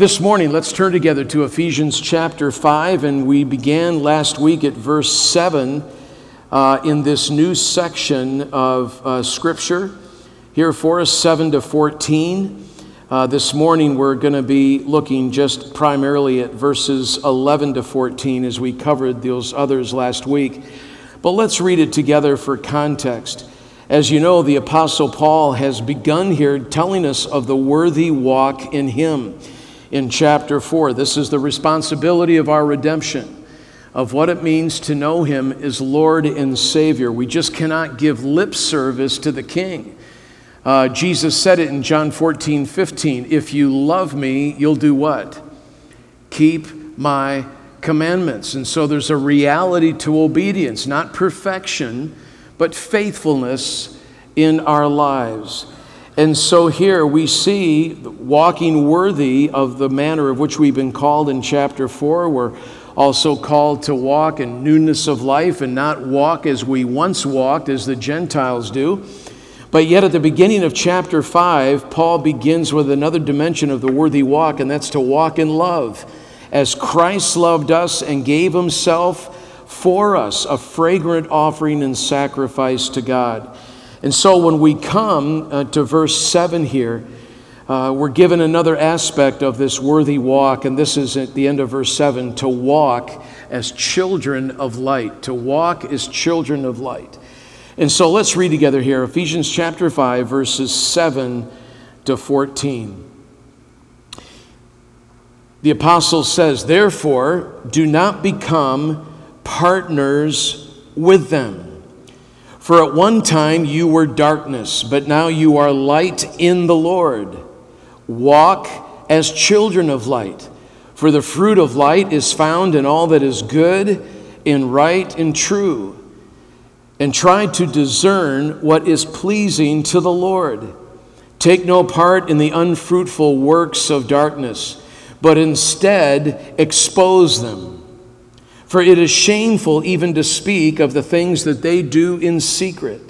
this morning, let's turn together to Ephesians chapter 5, and we began last week at verse 7 uh, in this new section of uh, Scripture. Here for us, 7 to 14. Uh, this morning, we're going to be looking just primarily at verses 11 to 14 as we covered those others last week. But let's read it together for context. As you know, the Apostle Paul has begun here telling us of the worthy walk in Him in chapter 4. This is the responsibility of our redemption, of what it means to know Him as Lord and Savior. We just cannot give lip service to the King. Uh, Jesus said it in John 14, 15. If you love me, you'll do what? Keep my commandments. And so there's a reality to obedience, not perfection but faithfulness in our lives. And so here we see walking worthy of the manner of which we've been called in chapter 4. We're also called to walk in newness of life and not walk as we once walked, as the Gentiles do. But yet, at the beginning of chapter 5, Paul begins with another dimension of the worthy walk, and that's to walk in love. As Christ loved us and gave himself for us, a fragrant offering and sacrifice to God. And so when we come uh, to verse 7 here, uh, we're given another aspect of this worthy walk, and this is at the end of verse 7 to walk as children of light. To walk as children of light. And so let's read together here Ephesians chapter 5, verses 7 to 14. The apostle says, Therefore, do not become partners with them. For at one time you were darkness, but now you are light in the Lord. Walk as children of light. For the fruit of light is found in all that is good, in right, and true. And try to discern what is pleasing to the Lord. Take no part in the unfruitful works of darkness, but instead expose them. For it is shameful even to speak of the things that they do in secret.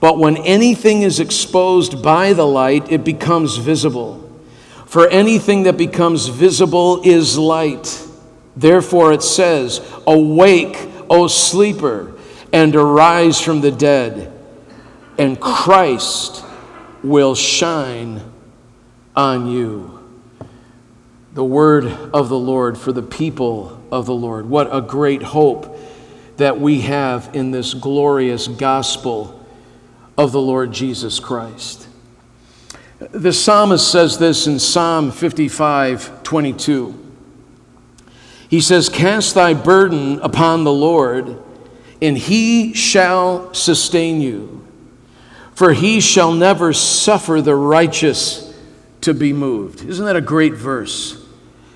But when anything is exposed by the light, it becomes visible. For anything that becomes visible is light. Therefore it says, Awake, O sleeper, and arise from the dead, and Christ will shine on you. The word of the Lord for the people of the Lord. What a great hope that we have in this glorious gospel of the Lord Jesus Christ. The psalmist says this in Psalm 55 22. He says, Cast thy burden upon the Lord, and he shall sustain you. For he shall never suffer the righteous to be moved. Isn't that a great verse?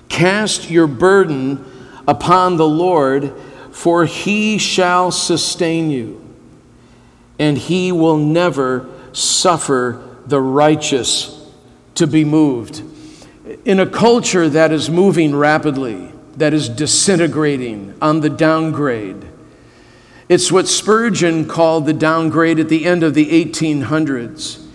Cast your burden upon the Lord, for he shall sustain you, and he will never suffer the righteous to be moved. In a culture that is moving rapidly, that is disintegrating on the downgrade, it's what Spurgeon called the downgrade at the end of the 1800s.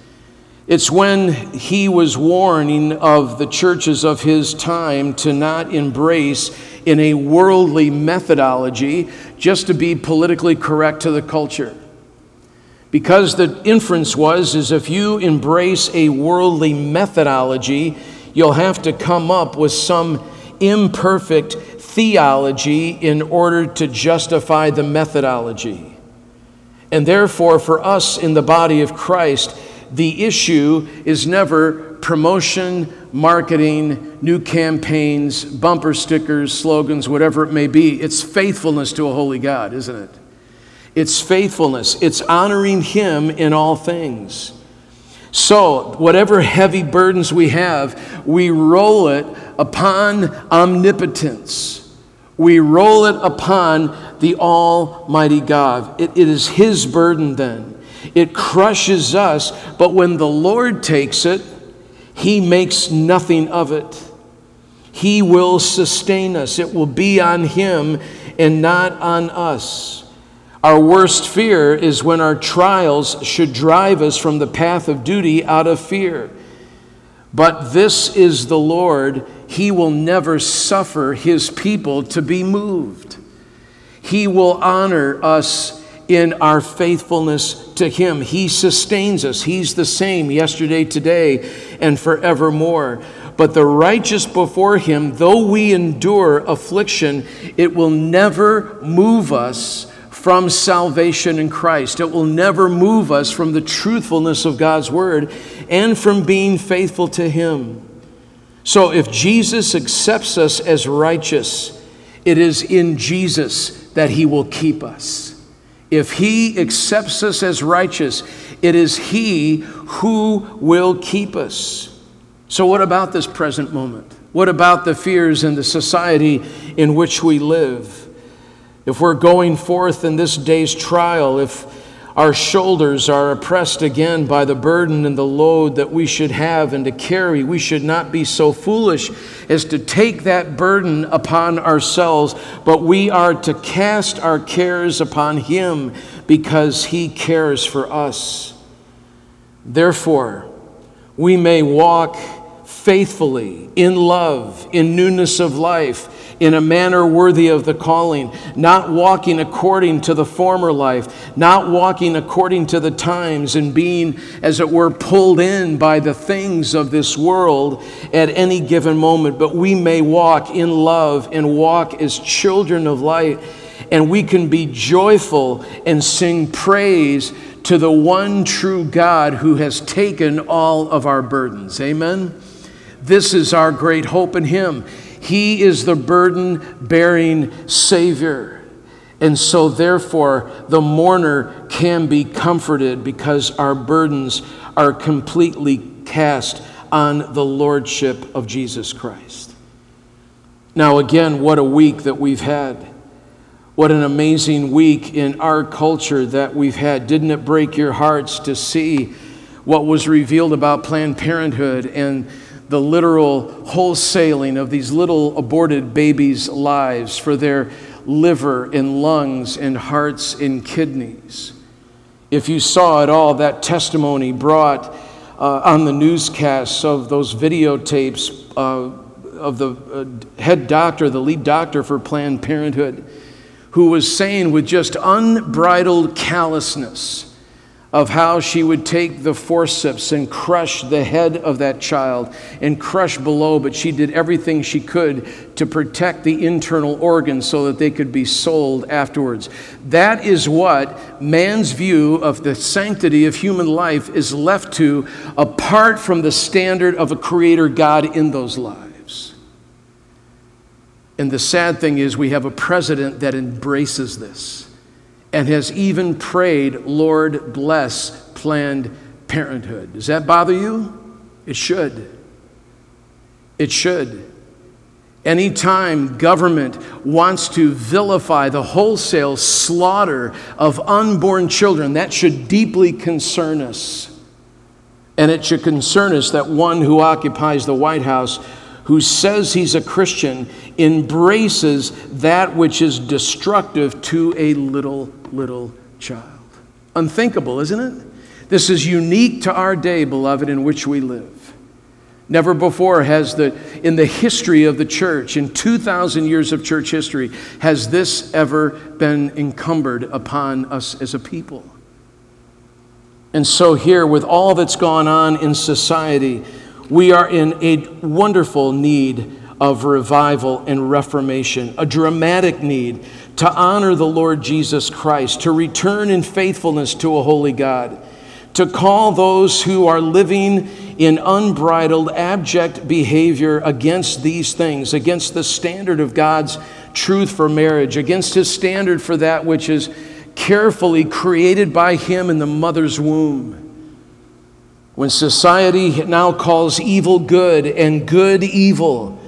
It's when he was warning of the churches of his time to not embrace in a worldly methodology just to be politically correct to the culture. Because the inference was is if you embrace a worldly methodology, you'll have to come up with some imperfect theology in order to justify the methodology. And therefore, for us in the body of Christ, the issue is never promotion, marketing, new campaigns, bumper stickers, slogans, whatever it may be. It's faithfulness to a holy God, isn't it? It's faithfulness, it's honoring Him in all things. So, whatever heavy burdens we have, we roll it upon omnipotence. We roll it upon the Almighty God. it, it is His burden then. It crushes us, but when the Lord takes it, He makes nothing of it. He will sustain us. It will be on Him and not on us. Our worst fear is when our trials should drive us from the path of duty out of fear. But this is the Lord. He will never suffer His people to be moved. He will honor us in our faithfulness to Him. He sustains us. He's the same yesterday, today, and forevermore. But the righteous before Him, though we endure affliction, it will never move us from salvation in Christ. It will never move us from the truthfulness of God's Word and from being faithful to Him. So if Jesus accepts us as righteous, it is in Jesus that He will keep us. If he accepts us as righteous, it is he who will keep us. So, what about this present moment? What about the fears in the society in which we live? If we're going forth in this day's trial, if our shoulders are oppressed again by the burden and the load that we should have and to carry. We should not be so foolish as to take that burden upon ourselves, but we are to cast our cares upon Him because He cares for us. Therefore, we may walk faithfully in love, in newness of life in a manner worthy of the calling, not walking according to the former life, not walking according to the times, and being, as it were, pulled in by the things of this world at any given moment. But we may walk in love and walk as children of light, and we can be joyful and sing praise to the one true God who has taken all of our burdens. Amen. This is our great hope in Him. He is the burden bearing Savior. And so, therefore, the mourner can be comforted because our burdens are completely cast on the Lordship of Jesus Christ. Now, again, what a week that we've had. What an amazing week in our culture that we've had. Didn't it break your hearts to see what was revealed about Planned Parenthood and the literal wholesaling of these little aborted babies' lives for their liver and lungs and hearts and kidneys. If you saw at all that testimony brought uh, on the newscasts of those videotapes uh, of the uh, head doctor, the lead doctor for Planned Parenthood, who was saying with just unbridled callousness, of how she would take the forceps and crush the head of that child and crush below, but she did everything she could to protect the internal organs so that they could be sold afterwards. That is what man's view of the sanctity of human life is left to apart from the standard of a creator God in those lives. And the sad thing is, we have a president that embraces this and has even prayed, Lord, bless Planned Parenthood. Does that bother you? It should. It should. Anytime government wants to vilify the wholesale slaughter of unborn children, that should deeply concern us. And it should concern us that one who occupies the White House who says he's a Christian embraces that which is destructive to a little, little child. Unthinkable, isn't it? This is unique to our day, beloved, in which we live. Never before has the, in the history of the church, in 2,000 years of church history, has this ever been encumbered upon us as a people. And so, here, with all that's gone on in society, we are in a wonderful need of revival and reformation, a dramatic need to honor the Lord Jesus Christ, to return in faithfulness to a holy God, to call those who are living in unbridled, abject behavior against these things, against the standard of God's truth for marriage, against his standard for that which is carefully created by him in the mother's womb. When society now calls evil good and good evil,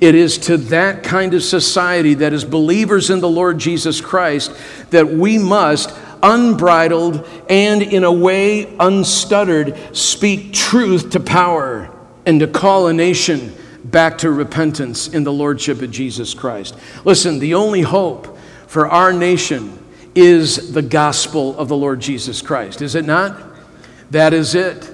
it is to that kind of society that is believers in the Lord Jesus Christ that we must, unbridled and in a way unstuttered, speak truth to power and to call a nation back to repentance in the Lordship of Jesus Christ. Listen, the only hope for our nation is the gospel of the Lord Jesus Christ, is it not? That is it.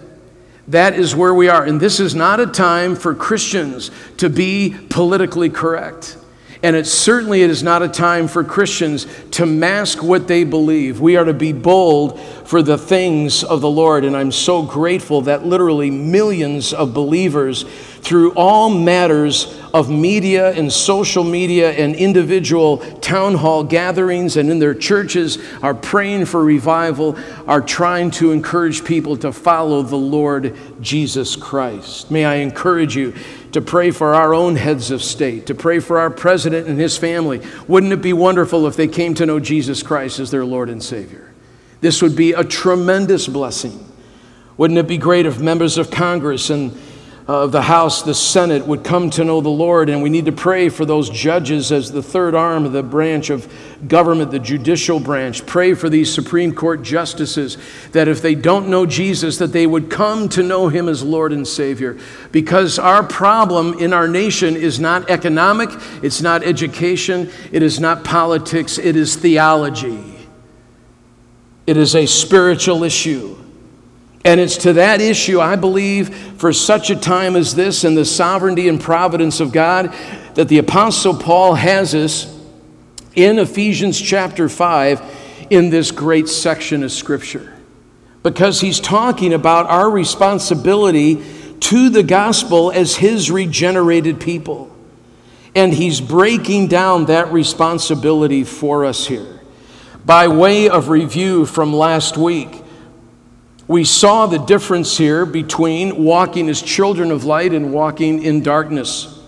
That is where we are. And this is not a time for Christians to be politically correct. And it certainly it is not a time for Christians to mask what they believe. We are to be bold for the things of the Lord. And I'm so grateful that literally millions of believers through all matters of media and social media and individual town hall gatherings and in their churches are praying for revival, are trying to encourage people to follow the Lord Jesus Christ. May I encourage you to pray for our own heads of state, to pray for our president and his family. Wouldn't it be wonderful if they came to know Jesus Christ as their Lord and Savior? This would be a tremendous blessing. Wouldn't it be great if members of Congress and Uh, of the House, the Senate would come to know the Lord, and we need to pray for those judges as the third arm of the branch of government, the judicial branch. Pray for these Supreme Court justices that if they don't know Jesus, that they would come to know him as Lord and Savior. Because our problem in our nation is not economic, it's not education, it is not politics, it is theology. It is a spiritual issue. And it's to that issue, I believe, for such a time as this and the sovereignty and providence of God, that the Apostle Paul has us in Ephesians chapter 5 in this great section of Scripture. Because he's talking about our responsibility to the gospel as his regenerated people. And he's breaking down that responsibility for us here. By way of review from last week, we saw the difference here between walking as children of light and walking in darkness.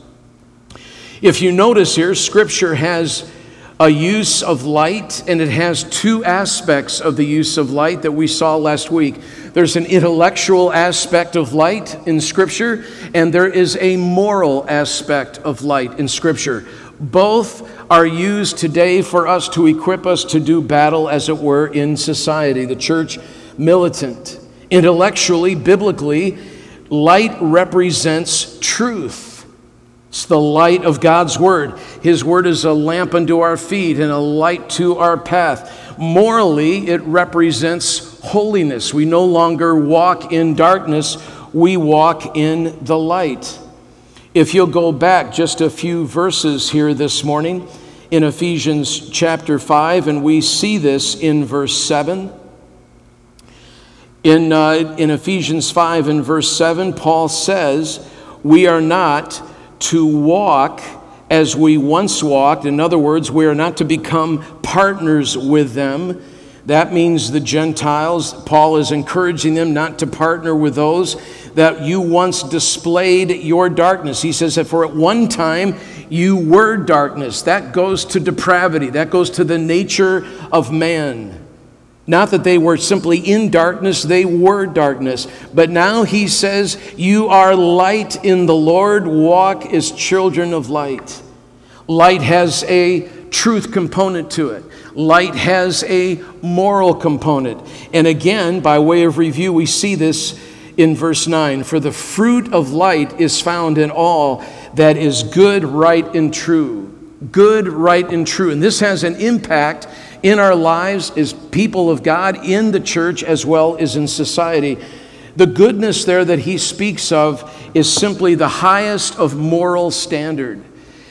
If you notice here, Scripture has a use of light, and it has two aspects of the use of light that we saw last week. There's an intellectual aspect of light in Scripture, and there is a moral aspect of light in Scripture. Both are used today for us to equip us to do battle, as it were, in society. The church militant. Intellectually, biblically, light represents truth. It's the light of God's Word. His Word is a lamp unto our feet and a light to our path. Morally, it represents holiness. We no longer walk in darkness, we walk in the light. If you'll go back just a few verses here this morning in Ephesians chapter 5, and we see this in verse 7. In, uh, in Ephesians 5 and verse 7, Paul says, We are not to walk as we once walked. In other words, we are not to become partners with them. That means the Gentiles. Paul is encouraging them not to partner with those that you once displayed your darkness. He says that for at one time you were darkness. That goes to depravity, that goes to the nature of man. Not that they were simply in darkness, they were darkness. But now he says, You are light in the Lord, walk as children of light. Light has a truth component to it, light has a moral component. And again, by way of review, we see this in verse 9 For the fruit of light is found in all that is good, right, and true. Good, right, and true. And this has an impact in our lives as people of God, in the church, as well as in society. The goodness there that he speaks of is simply the highest of moral standard.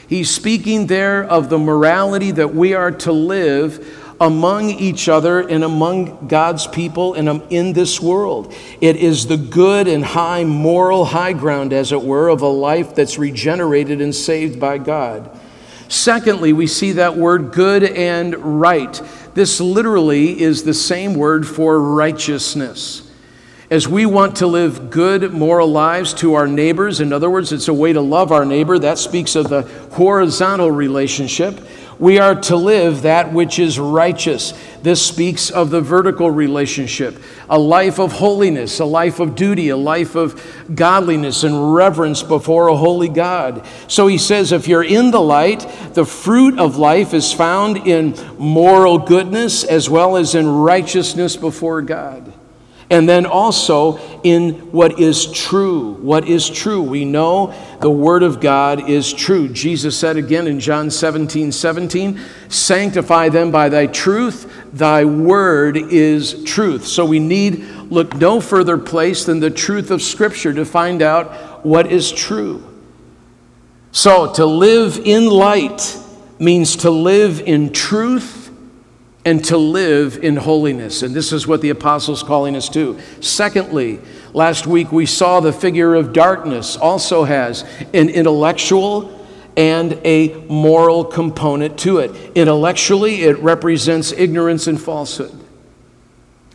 He's speaking there of the morality that we are to live among each other and among God's people and in this world. It is the good and high moral high ground, as it were, of a life that's regenerated and saved by God. Secondly, we see that word good and right. This literally is the same word for righteousness. As we want to live good moral lives to our neighbors, in other words, it's a way to love our neighbor, that speaks of the horizontal relationship. We are to live that which is righteous. This speaks of the vertical relationship, a life of holiness, a life of duty, a life of godliness and reverence before a holy God. So he says, if you're in the light, the fruit of life is found in moral goodness as well as in righteousness before God and then also in what is true. What is true? We know the Word of God is true. Jesus said again in John 17 17, Sanctify them by thy truth, thy Word is truth. So we need look no further place than the truth of Scripture to find out what is true. So, to live in light means to live in truth and to live in holiness. And this is what the apostle's calling us to. Secondly, last week we saw the figure of darkness also has an intellectual and a moral component to it. Intellectually, it represents ignorance and falsehood.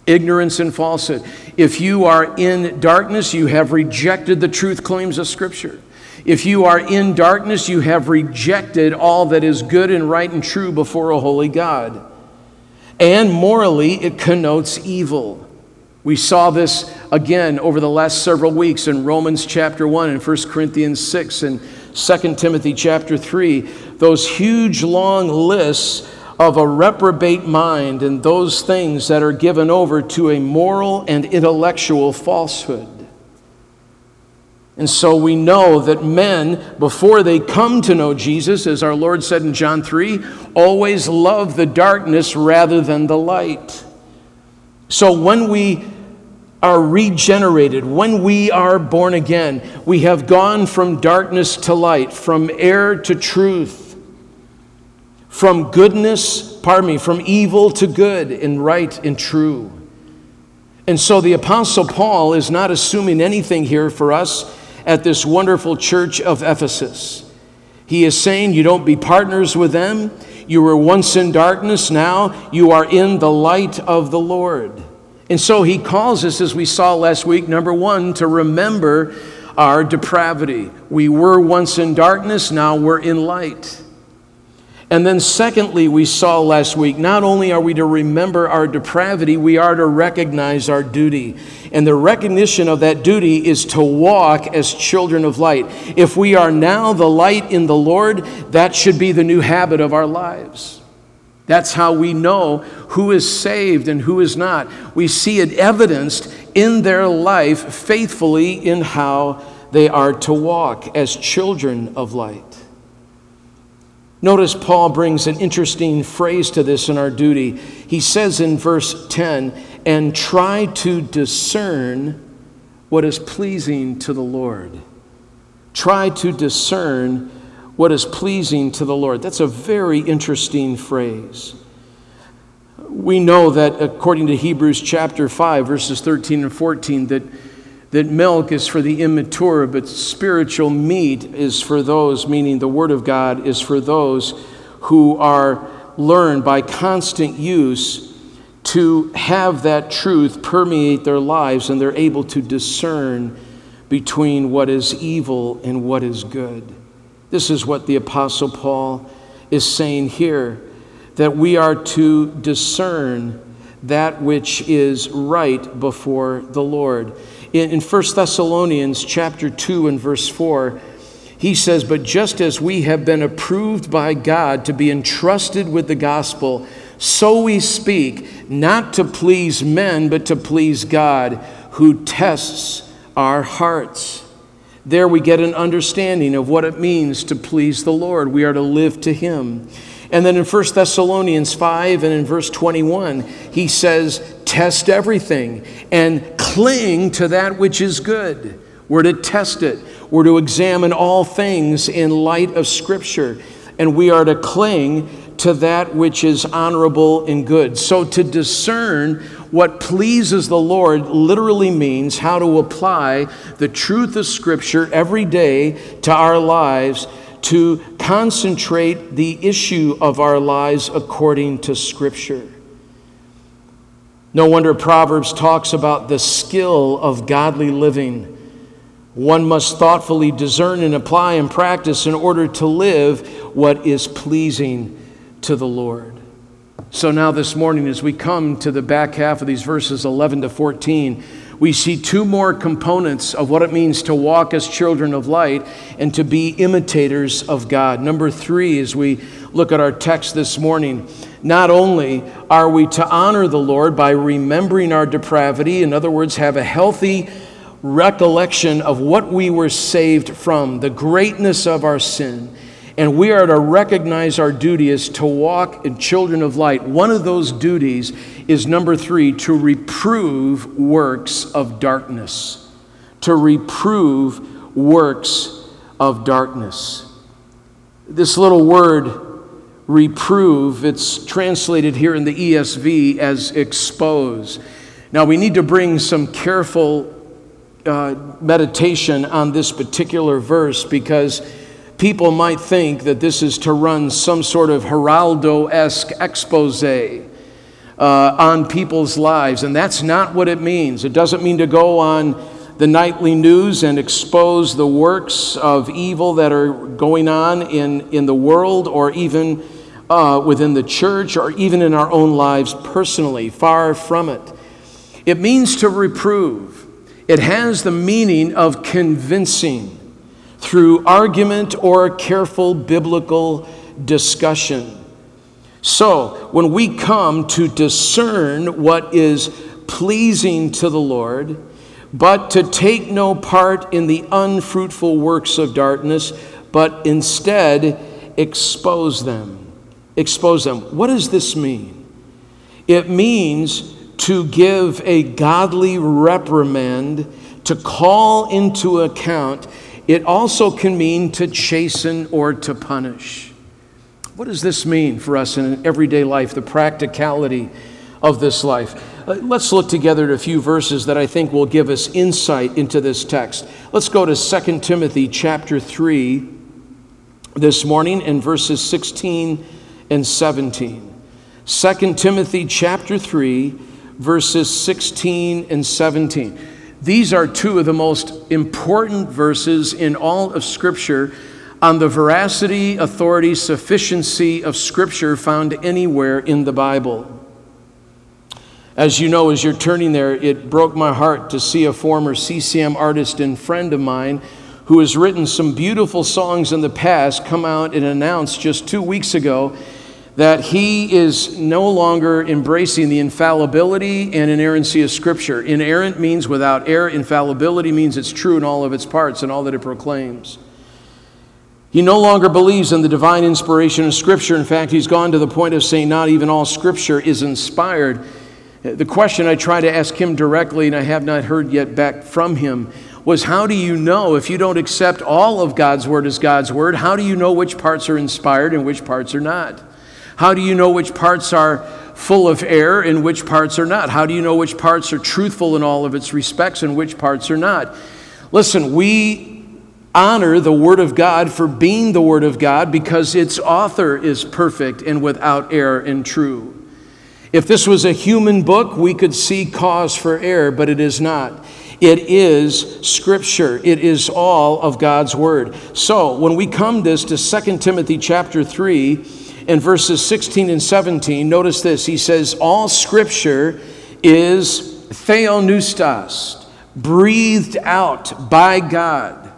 Ignorance and falsehood. If you are in darkness, you have rejected the truth claims of Scripture. If you are in darkness, you have rejected all that is good and right and true before a holy God. And morally, it connotes evil. We saw this again over the last several weeks in Romans chapter 1 and 1 Corinthians 6 and 2 Timothy chapter 3, those huge long lists of a reprobate mind and those things that are given over to a moral and intellectual falsehood. And so we know that men, before they come to know Jesus, as our Lord said in John 3, always love the darkness rather than the light. So when we are regenerated, when we are born again, we have gone from darkness to light, from error to truth, from goodness, pardon me, from evil to good and right and true. And so the Apostle Paul is not assuming anything here for us at this wonderful church of Ephesus. He is saying, You don't be partners with them. You were once in darkness, now you are in the light of the Lord. And so he calls us, as we saw last week, number one, to remember our depravity. We were once in darkness, now we're in light. And then, secondly, we saw last week, not only are we to remember our depravity, we are to recognize our duty. And the recognition of that duty is to walk as children of light. If we are now the light in the Lord, that should be the new habit of our lives. That's how we know who is saved and who is not. We see it evidenced in their life faithfully in how they are to walk as children of light. Notice Paul brings an interesting phrase to this in our duty. He says in verse 10, and try to discern what is pleasing to the Lord. Try to discern what is pleasing to the Lord. That's a very interesting phrase. We know that according to Hebrews chapter 5, verses 13 and 14, that, that milk is for the immature, but spiritual meat is for those, meaning the Word of God is for those who are learned by constant use to have that truth permeate their lives and they're able to discern between what is evil and what is good. This is what the Apostle Paul is saying here that we are to discern that which is right before the Lord. In, in 1 Thessalonians chapter 2 and verse 4, he says, But just as we have been approved by God to be entrusted with the gospel, so we speak, not to please men, but to please God, who tests our hearts. There we get an understanding of what it means to please the Lord. We are to live to Him. And then in 1 Thessalonians 5 and in verse 21, he says, Test everything and cling to that which is good. We're to test it, we're to examine all things in light of Scripture, and we are to cling to that which is honorable and good. So to discern what pleases the Lord literally means how to apply the truth of Scripture every day to our lives to concentrate the issue of our lives according to Scripture. No wonder Proverbs talks about the skill of godly living. One must thoughtfully discern and apply and practice in order to live what is pleasing to the Lord. So now, this morning, as we come to the back half of these verses 11 to 14, we see two more components of what it means to walk as children of light and to be imitators of God. Number three, as we look at our text this morning, not only are we to honor the Lord by remembering our depravity, in other words, have a healthy recollection of what we were saved from, the greatness of our sin And we are to recognize our duty as to walk in children of light. One of those duties is number three to reprove works of darkness. To reprove works of darkness. This little word, reprove, it's translated here in the ESV as expose. Now, we need to bring some careful uh, meditation on this particular verse because people might think that this is to run some sort of Geraldo esque expose uh, on people's lives, and that's not what it means. It doesn't mean to go on the nightly news and expose the works of evil that are going on in, in the world or even uh, within the church or even in our own lives personally. Far from it. It means to reprove, it has the meaning of convincing through argument or careful biblical discussion. So, when we come to discern what is pleasing to the Lord, but to take no part in the unfruitful works of darkness, but instead expose them. Expose them. What does this mean? It means to give a godly reprimand, to call into account it also can mean to chasten or to punish. What does this mean for us in an everyday life, the practicality of this life? Uh, let's look together at a few verses that I think will give us insight into this text. Let's go to 2 Timothy chapter 3 this morning in verses 16 and 17. 2 Timothy chapter 3 verses 16 and 17. These are two of the most important verses in all of Scripture on the veracity, authority, sufficiency of Scripture found anywhere in the Bible. As you know, as you're turning there, it broke my heart to see a former CCM artist and friend of mine who has written some beautiful songs in the past come out and announce just two weeks ago that he is no longer embracing the infallibility and inerrancy of Scripture. Inerrant means without error, infallibility means it's true in all of its parts and all that it proclaims. He no longer believes in the divine inspiration of Scripture. In fact, he's gone to the point of saying not even all Scripture is inspired. The question I tried to ask him directly, and I have not heard yet back from him, was how do you know if you don't accept all of God's Word as God's Word, how do you know which parts are inspired and which parts are not? How do you know which parts are full of error and which parts are not? How do you know which parts are truthful in all of its respects and which parts are not? Listen, we honor the Word of God for being the Word of God because its author is perfect and without error and true. If this was a human book, we could see cause for error, but it is not. It is Scripture. It is all of God's Word. So when we come this to 2 Timothy chapter 3, in verses 16 and 17, notice this. He says, All scripture is theopneustos, breathed out by God,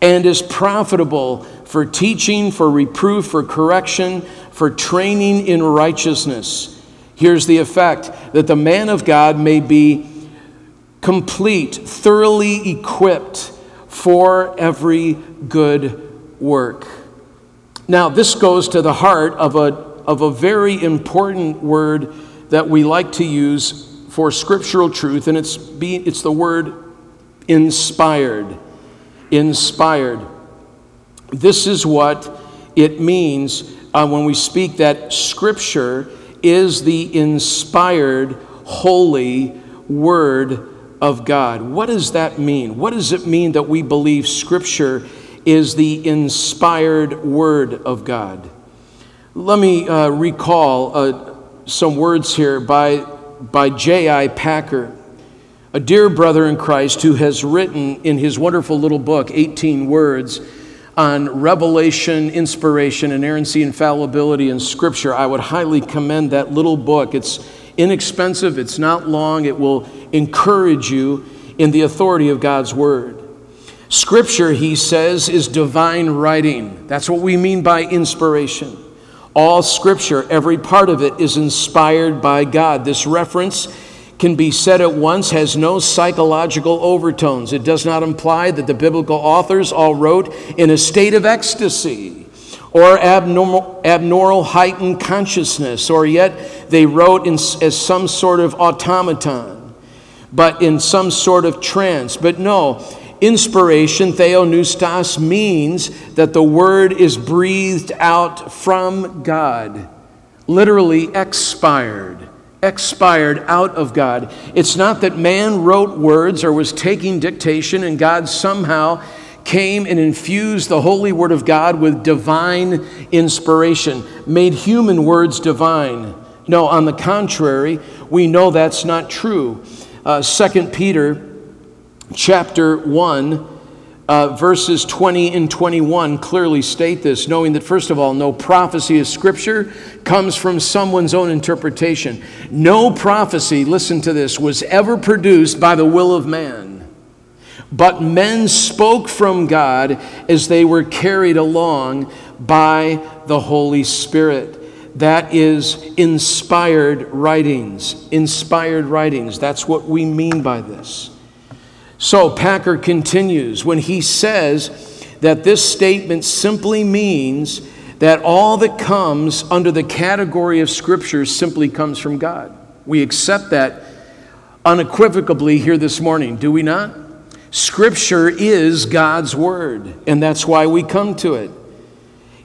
and is profitable for teaching, for reproof, for correction, for training in righteousness. Here's the effect that the man of God may be complete, thoroughly equipped for every good work. Now, this goes to the heart of a, of a very important word that we like to use for scriptural truth, and it's, be, it's the word inspired. Inspired. This is what it means uh, when we speak that scripture is the inspired, holy word of God. What does that mean? What does it mean that we believe scripture is the inspired Word of God. Let me uh, recall uh, some words here by, by J.I. Packer, a dear brother in Christ who has written in his wonderful little book, 18 Words, on revelation, inspiration, inerrancy, infallibility, and scripture. I would highly commend that little book. It's inexpensive, it's not long, it will encourage you in the authority of God's Word. Scripture, he says, is divine writing. That's what we mean by inspiration. All Scripture, every part of it, is inspired by God. This reference can be said at once has no psychological overtones. It does not imply that the biblical authors all wrote in a state of ecstasy or abnormal, abnormal heightened consciousness, or yet they wrote in, as some sort of automaton, but in some sort of trance. But no, inspiration, theopneustos, means that the word is breathed out from God, literally expired. Expired out of God. It's not that man wrote words or was taking dictation and God somehow came and infused the holy word of God with divine inspiration, made human words divine. No, on the contrary, we know that's not true. Uh, 2 Peter chapter 1, uh, verses 20 and 21 clearly state this, knowing that, first of all, no prophecy of Scripture comes from someone's own interpretation. No prophecy, listen to this, was ever produced by the will of man. But men spoke from God as they were carried along by the Holy Spirit. That is inspired writings. Inspired writings. That's what we mean by this. So Packer continues when he says that this statement simply means that all that comes under the category of Scripture simply comes from God. We accept that unequivocally here this morning, do we not? Scripture is God's Word, and that's why we come to it.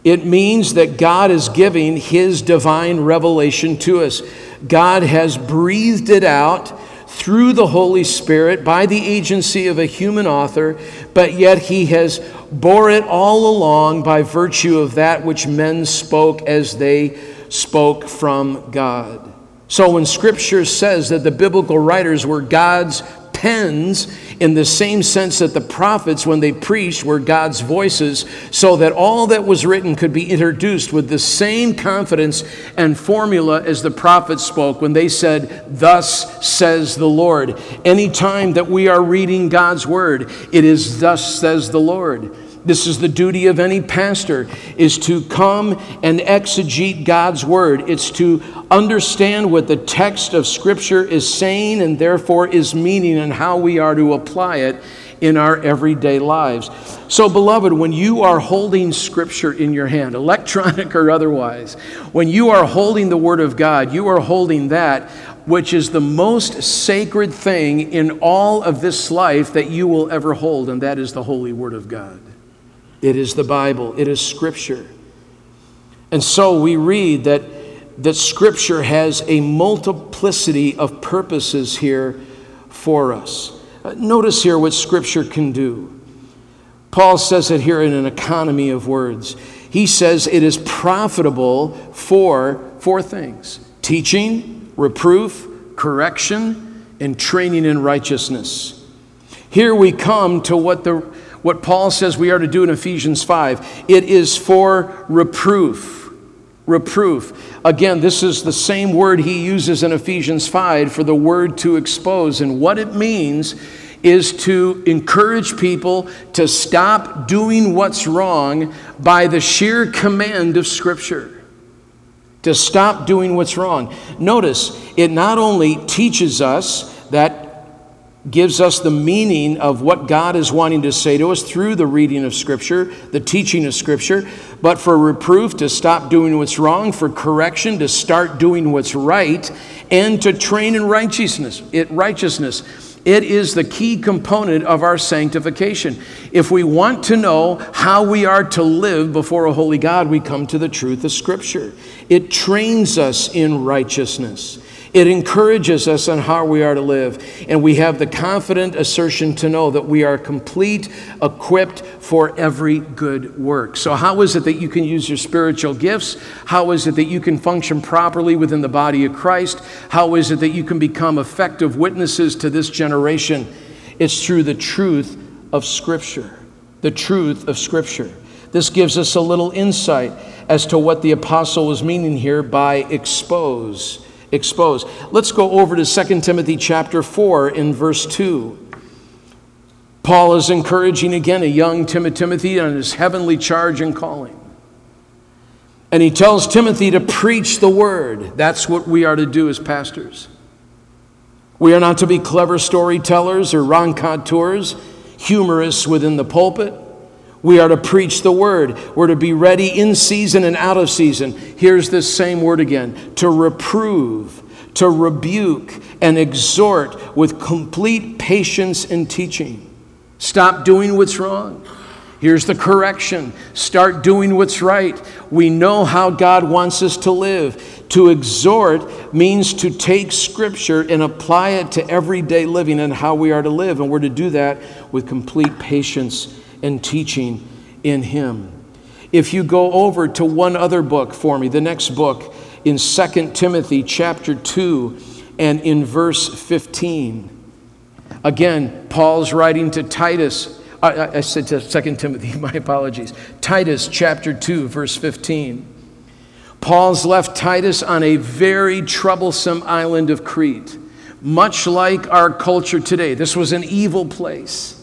It means that God is giving His divine revelation to us. God has breathed it out through the Holy Spirit by the agency of a human author, but yet He has bore it all along by virtue of that which men spoke as they spoke from God. So when Scripture says that the biblical writers were God's pens in the same sense that the prophets, when they preached, were God's voices, so that all that was written could be introduced with the same confidence and formula as the prophets spoke when they said, Thus says the Lord. Anytime that we are reading God's word, it is, Thus says the Lord. This is the duty of any pastor is to come and exegete God's word. It's to understand what the text of scripture is saying and therefore is meaning and how we are to apply it in our everyday lives. So beloved, when you are holding scripture in your hand, electronic or otherwise, when you are holding the word of God, you are holding that which is the most sacred thing in all of this life that you will ever hold and that is the holy word of God. It is the Bible, it is Scripture. And so we read that, that Scripture has a multiplicity of purposes here for us. Uh, notice here what Scripture can do. Paul says it here in an economy of words. He says it is profitable for four things teaching, reproof, correction, and training in righteousness. Here we come to what the what Paul says we are to do in Ephesians 5. It is for reproof. Reproof. Again, this is the same word he uses in Ephesians 5 for the word to expose. And what it means is to encourage people to stop doing what's wrong by the sheer command of Scripture. To stop doing what's wrong. Notice, it not only teaches us that gives us the meaning of what God is wanting to say to us through the reading of Scripture, the teaching of Scripture, but for reproof to stop doing what's wrong, for correction to start doing what's right, and to train in righteousness. It righteousness. It is the key component of our sanctification. If we want to know how we are to live before a holy God, we come to the truth of Scripture. It trains us in righteousness. It encourages us on how we are to live, and we have the confident assertion to know that we are complete, equipped for every good work. So, how is it that you can use your spiritual gifts? How is it that you can function properly within the body of Christ? How is it that you can become effective witnesses to this generation? It's through the truth of Scripture. The truth of Scripture. This gives us a little insight as to what the apostle was meaning here by expose exposed. Let's go over to 2 Timothy chapter 4 in verse 2. Paul is encouraging again a young Timothy on his heavenly charge and calling. And he tells Timothy to preach the word. That's what we are to do as pastors. We are not to be clever storytellers or raconteurs, humorists within the pulpit. We are to preach the word. We're to be ready in season and out of season. Here's this same word again to reprove, to rebuke, and exhort with complete patience and teaching. Stop doing what's wrong. Here's the correction start doing what's right. We know how God wants us to live. To exhort means to take Scripture and apply it to everyday living and how we are to live. And we're to do that with complete patience and teaching in Him. If you go over to one other book for me, the next book in 2 Timothy chapter 2 and in verse 15. Again, Paul's writing to Titus. I, I said to 2 Timothy, my apologies. Titus chapter 2, verse 15. Paul's left Titus on a very troublesome island of Crete, much like our culture today. This was an evil place.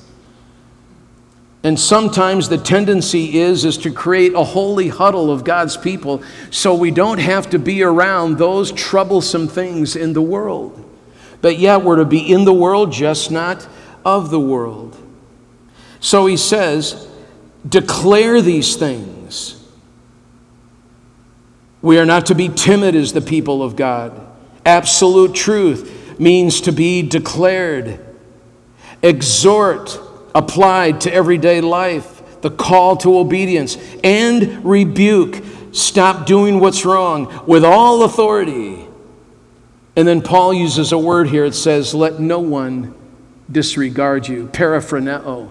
And sometimes the tendency is is to create a holy huddle of God's people so we don't have to be around those troublesome things in the world. But yet we're to be in the world just not of the world. So he says, declare these things. We are not to be timid as the people of God. Absolute truth means to be declared. Exhort applied to everyday life, the call to obedience, and rebuke. Stop doing what's wrong with all authority. And then Paul uses a word here. It says, Let no one disregard you. Periphroneo.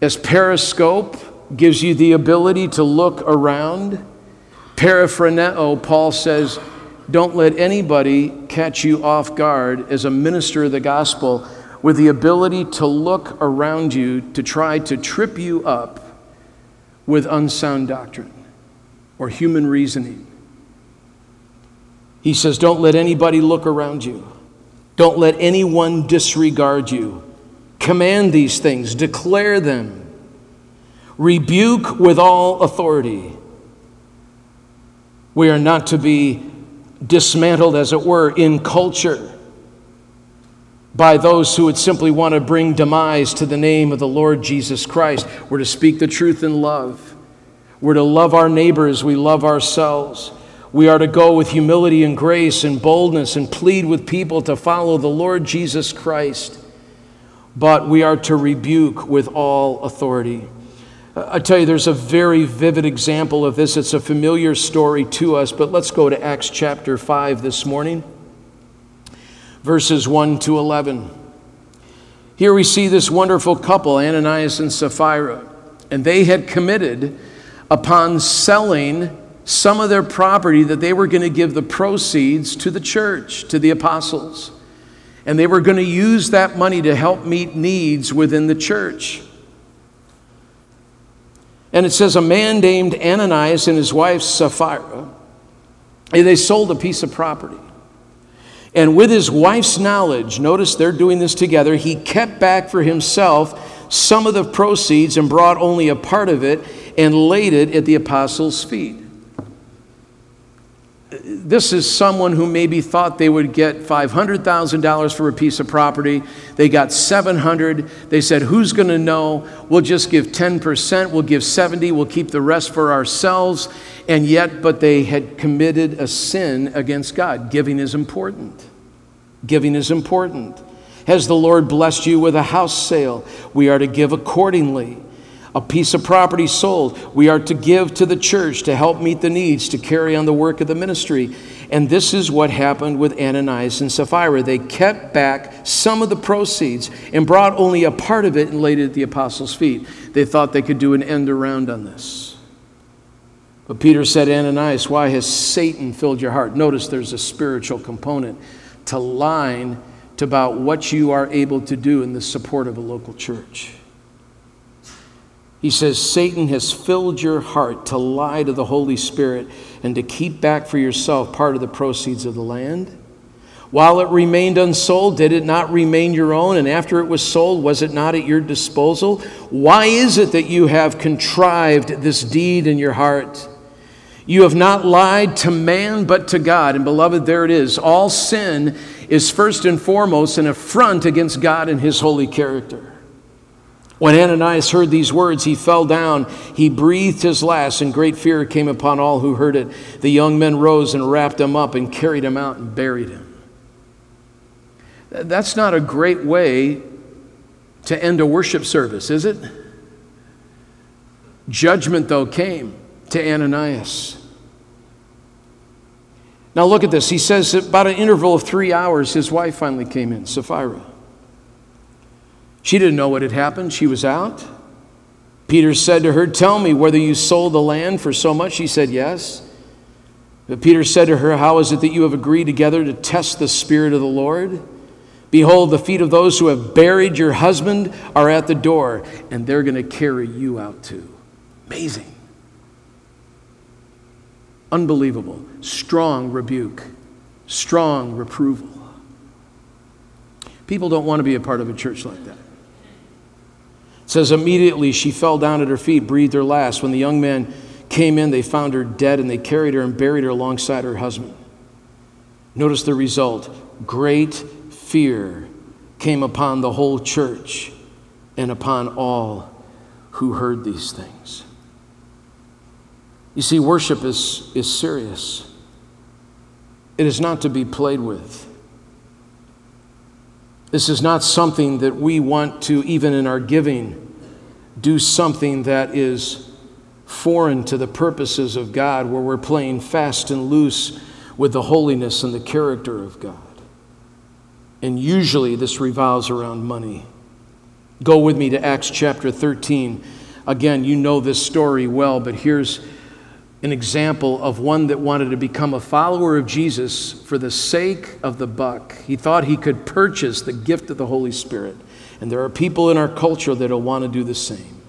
As periscope gives you the ability to look around, periphroneo, Paul says, don't let anybody catch you off guard as a minister of the gospel with the ability to look around you to try to trip you up with unsound doctrine or human reasoning. He says, Don't let anybody look around you. Don't let anyone disregard you. Command these things, declare them, rebuke with all authority. We are not to be dismantled, as it were, in culture by those who would simply want to bring demise to the name of the Lord Jesus Christ. We're to speak the truth in love. We're to love our neighbors, we love ourselves. We are to go with humility and grace and boldness and plead with people to follow the Lord Jesus Christ. But we are to rebuke with all authority. I tell you, there's a very vivid example of this. It's a familiar story to us, but let's go to Acts chapter 5 this morning verses 1 to 11. Here we see this wonderful couple, Ananias and Sapphira, and they had committed upon selling some of their property that they were going to give the proceeds to the church, to the apostles. And they were going to use that money to help meet needs within the church. And it says a man named Ananias and his wife Sapphira, they sold a piece of property. And with his wife's knowledge, notice they're doing this together, he kept back for himself some of the proceeds and brought only a part of it and laid it at the apostles' feet. This is someone who maybe thought they would get $500,000 for a piece of property. They got 700. They said, "Who's going to know? We'll just give 10%, we'll give 70, we'll keep the rest for ourselves." And yet, but they had committed a sin against God. Giving is important. Giving is important. Has the Lord blessed you with a house sale? We are to give accordingly. A piece of property sold, we are to give to the church to help meet the needs, to carry on the work of the ministry. And this is what happened with Ananias and Sapphira. They kept back some of the proceeds and brought only a part of it and laid it at the apostles' feet. They thought they could do an end around on this. But Peter said, Ananias, why has Satan filled your heart? Notice there's a spiritual component to line to about what you are able to do in the support of a local church. He says, Satan has filled your heart to lie to the Holy Spirit and to keep back for yourself part of the proceeds of the land. While it remained unsold, did it not remain your own? And after it was sold, was it not at your disposal? Why is it that you have contrived this deed in your heart? You have not lied to man, but to God. And beloved, there it is. All sin is first and foremost an affront against God and his holy character. When Ananias heard these words, he fell down. He breathed his last, and great fear came upon all who heard it. The young men rose and wrapped him up and carried him out and buried him. That's not a great way to end a worship service, is it? Judgment, though, came to Ananias. Now, look at this. He says about an interval of three hours, his wife finally came in, Sapphira. She didn't know what had happened. She was out. Peter said to her, Tell me whether you sold the land for so much. She said, Yes. But Peter said to her, How is it that you have agreed together to test the Spirit of the Lord? Behold, the feet of those who have buried your husband are at the door, and they're going to carry you out too. Amazing. Unbelievable. Strong rebuke, strong reproval. People don't want to be a part of a church like that. It says, immediately she fell down at her feet, breathed her last. When the young men came in, they found her dead, and they carried her and buried her alongside her husband. Notice the result great fear came upon the whole church and upon all who heard these things. You see, worship is, is serious, it is not to be played with. This is not something that we want to, even in our giving, do something that is foreign to the purposes of God, where we're playing fast and loose with the holiness and the character of God. And usually this revolves around money. Go with me to Acts chapter 13. Again, you know this story well, but here's an example of one that wanted to become a follower of Jesus for the sake of the buck. He thought he could purchase the gift of the Holy Spirit. And there are people in our culture that will want to do the same.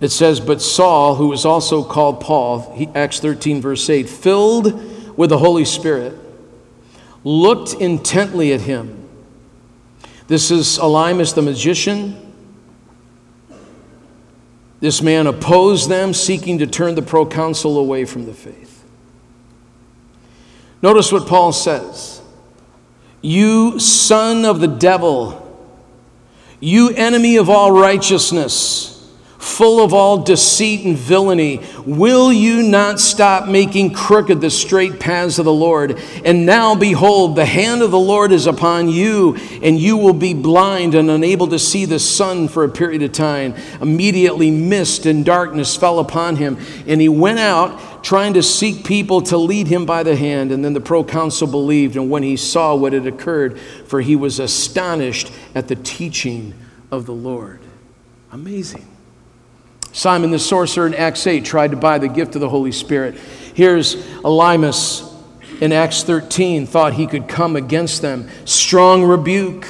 It says, But Saul, who was also called Paul, he, Acts 13, verse 8, filled with the Holy Spirit looked intently at him. This is Elymas the magician. This man opposed them, seeking to turn the proconsul away from the faith. Notice what Paul says You son of the devil, you enemy of all righteousness full of all deceit and villainy, will you not stop making crooked the straight paths of the Lord? And now, behold, the hand of the Lord is upon you, and you will be blind and unable to see the sun for a period of time. Immediately, mist and darkness fell upon him, and he went out trying to seek people to lead him by the hand. And then the proconsul believed, and when he saw what had occurred, for he was astonished at the teaching of the Lord. Amazing. Simon the sorcerer in Acts 8 tried to buy the gift of the Holy Spirit. Here's Elymas in Acts 13 thought he could come against them. Strong rebuke,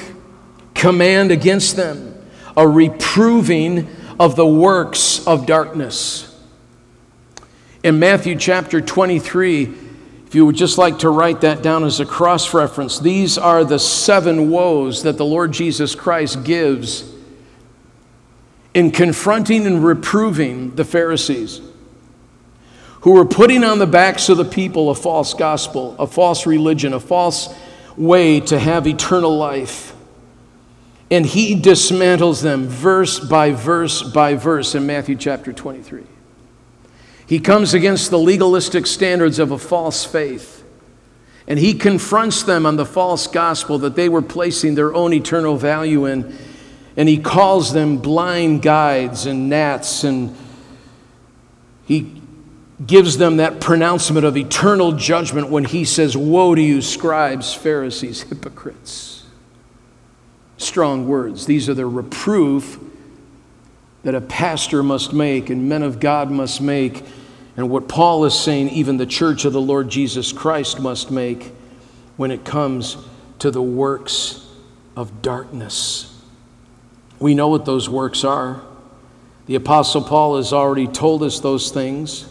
command against them, a reproving of the works of darkness. In Matthew chapter 23, if you would just like to write that down as a cross reference, these are the seven woes that the Lord Jesus Christ gives in confronting and reproving the Pharisees who were putting on the backs of the people a false gospel, a false religion, a false way to have eternal life. And he dismantles them verse by verse by verse in Matthew chapter 23. He comes against the legalistic standards of a false faith. And he confronts them on the false gospel that they were placing their own eternal value in and he calls them blind guides and gnats, and he gives them that pronouncement of eternal judgment when he says, Woe to you, scribes, Pharisees, hypocrites. Strong words. These are the reproof that a pastor must make and men of God must make, and what Paul is saying, even the church of the Lord Jesus Christ must make when it comes to the works of darkness. We know what those works are. The Apostle Paul has already told us those things.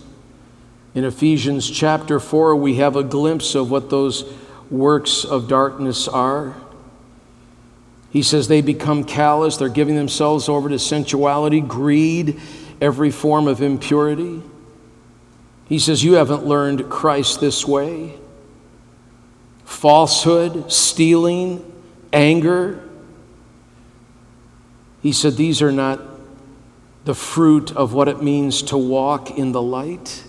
In Ephesians chapter 4, we have a glimpse of what those works of darkness are. He says they become callous, they're giving themselves over to sensuality, greed, every form of impurity. He says, You haven't learned Christ this way. Falsehood, stealing, anger, He said, These are not the fruit of what it means to walk in the light.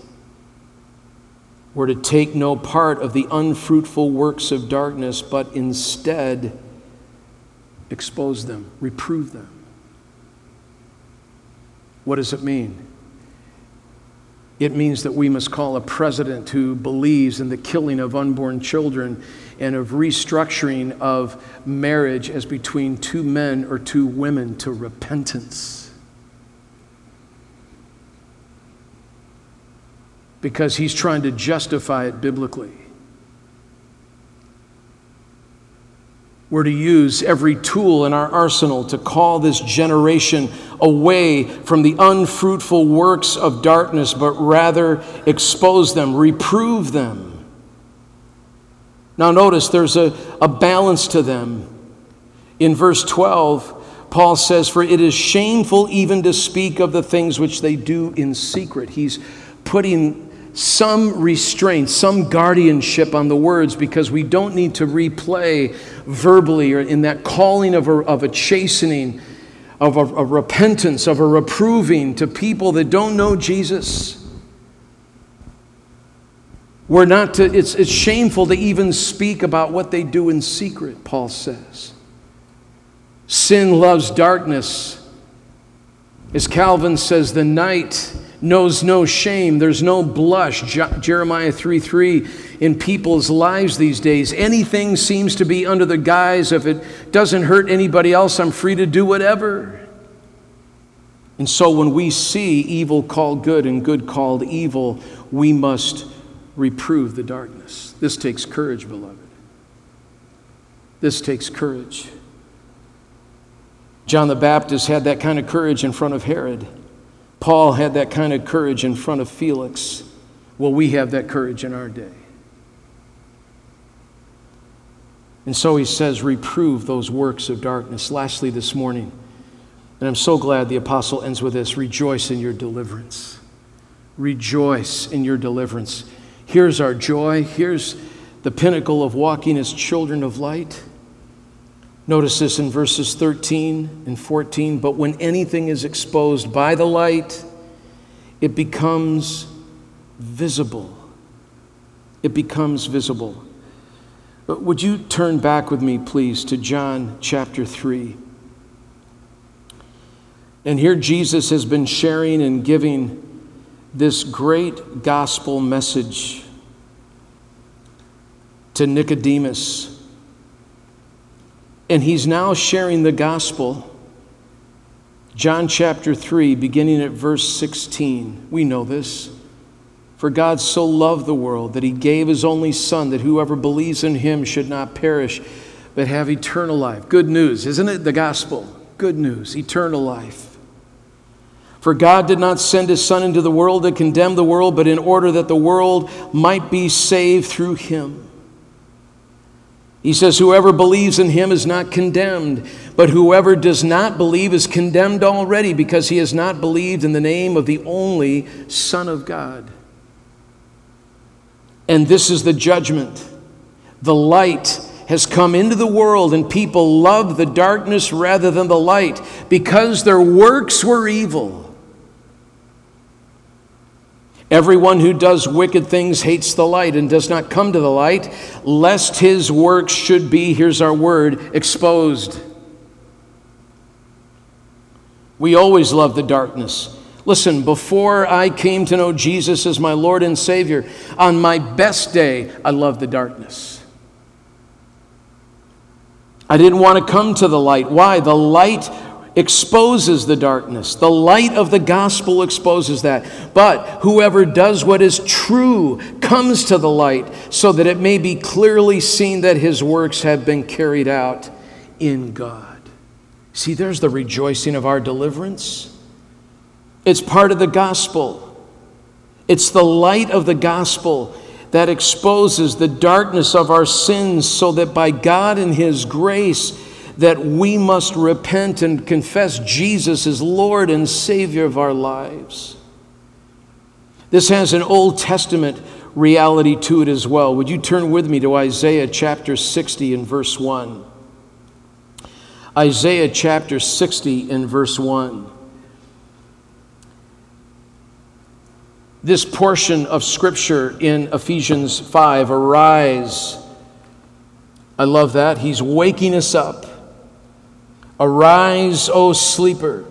We're to take no part of the unfruitful works of darkness, but instead expose them, reprove them. What does it mean? It means that we must call a president who believes in the killing of unborn children and of restructuring of marriage as between two men or two women to repentance. Because he's trying to justify it biblically. We're to use every tool in our arsenal to call this generation away from the unfruitful works of darkness, but rather expose them, reprove them. Now, notice there's a, a balance to them. In verse 12, Paul says, For it is shameful even to speak of the things which they do in secret. He's putting some restraint, some guardianship on the words because we don't need to replay verbally or in that calling of a, of a chastening, of a, a repentance, of a reproving to people that don't know Jesus. We're not to, it's, it's shameful to even speak about what they do in secret, Paul says. Sin loves darkness. As Calvin says, the night knows no shame. There's no blush. Jeremiah 3 3. In people's lives these days, anything seems to be under the guise of it doesn't hurt anybody else, I'm free to do whatever. And so when we see evil called good and good called evil, we must reprove the darkness. This takes courage, beloved. This takes courage. John the Baptist had that kind of courage in front of Herod. Paul had that kind of courage in front of Felix. Well, we have that courage in our day. And so he says, reprove those works of darkness. Lastly, this morning, and I'm so glad the apostle ends with this rejoice in your deliverance. Rejoice in your deliverance. Here's our joy. Here's the pinnacle of walking as children of light. Notice this in verses 13 and 14. But when anything is exposed by the light, it becomes visible. It becomes visible. Uh, would you turn back with me, please, to John chapter 3? And here Jesus has been sharing and giving this great gospel message to Nicodemus and he's now sharing the gospel. John chapter 3, beginning at verse 16. We know this. For God so loved the world that he gave his only Son, that whoever believes in him should not perish, but have eternal life. Good news, isn't it? The gospel. Good news, eternal life. For God did not send his Son into the world to condemn the world, but in order that the world might be saved through him. He says, Whoever believes in him is not condemned, but whoever does not believe is condemned already because he has not believed in the name of the only Son of God. And this is the judgment. The light has come into the world, and people love the darkness rather than the light because their works were evil. Everyone who does wicked things hates the light and does not come to the light, lest his works should be, here's our word, exposed. We always love the darkness. Listen, before I came to know Jesus as my Lord and Savior, on my best day, I loved the darkness. I didn't want to come to the light. Why? The light exposes the darkness. The light of the gospel exposes that. But whoever does what is true comes to the light so that it may be clearly seen that his works have been carried out in God. See, there's the rejoicing of our deliverance. It's part of the gospel. It's the light of the gospel that exposes the darkness of our sins so that by God and His grace, that we must repent and confess Jesus as Lord and Savior of our lives. This has an Old Testament reality to it as well. Would you turn with me to Isaiah chapter 60 and verse 1? Isaiah chapter 60 and verse 1. This portion of scripture in Ephesians 5 arise. I love that. He's waking us up. Arise, O sleeper.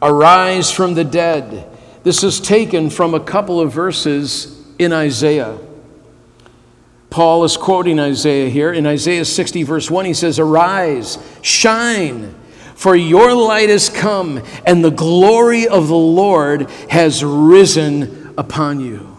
Arise from the dead. This is taken from a couple of verses in Isaiah. Paul is quoting Isaiah here. In Isaiah 60, verse 1, he says, Arise, shine, for your light has come, and the glory of the Lord has risen upon you.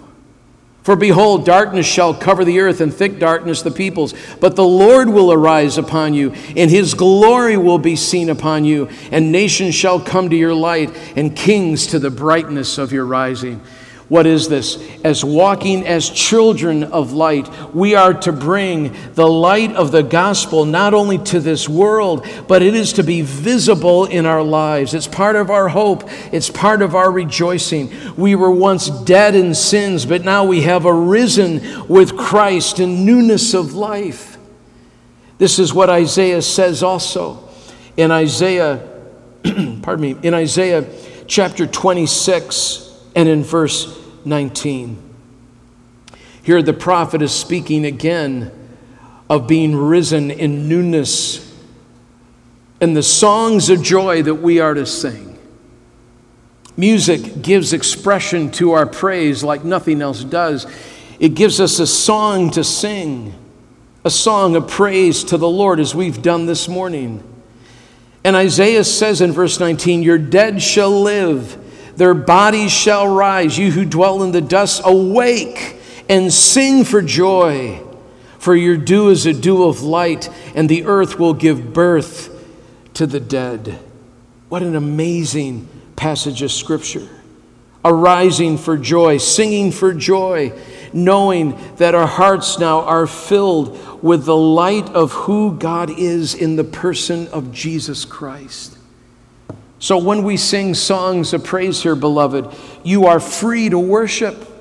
For behold, darkness shall cover the earth, and thick darkness the peoples. But the Lord will arise upon you, and his glory will be seen upon you, and nations shall come to your light, and kings to the brightness of your rising. What is this? As walking as children of light, we are to bring the light of the gospel not only to this world, but it is to be visible in our lives. It's part of our hope, it's part of our rejoicing. We were once dead in sins, but now we have arisen with Christ in newness of life. This is what Isaiah says also in Isaiah, pardon me, in Isaiah chapter 26 and in verse 19. Here the prophet is speaking again of being risen in newness and the songs of joy that we are to sing. Music gives expression to our praise like nothing else does. It gives us a song to sing, a song of praise to the Lord as we've done this morning. And Isaiah says in verse 19, Your dead shall live their bodies shall rise. You who dwell in the dust, awake and sing for joy. For your dew is a dew of light, and the earth will give birth to the dead. What an amazing passage of Scripture. Arising for joy, singing for joy, knowing that our hearts now are filled with the light of who God is in the person of Jesus Christ. So when we sing songs of praise here, beloved, you are free to worship.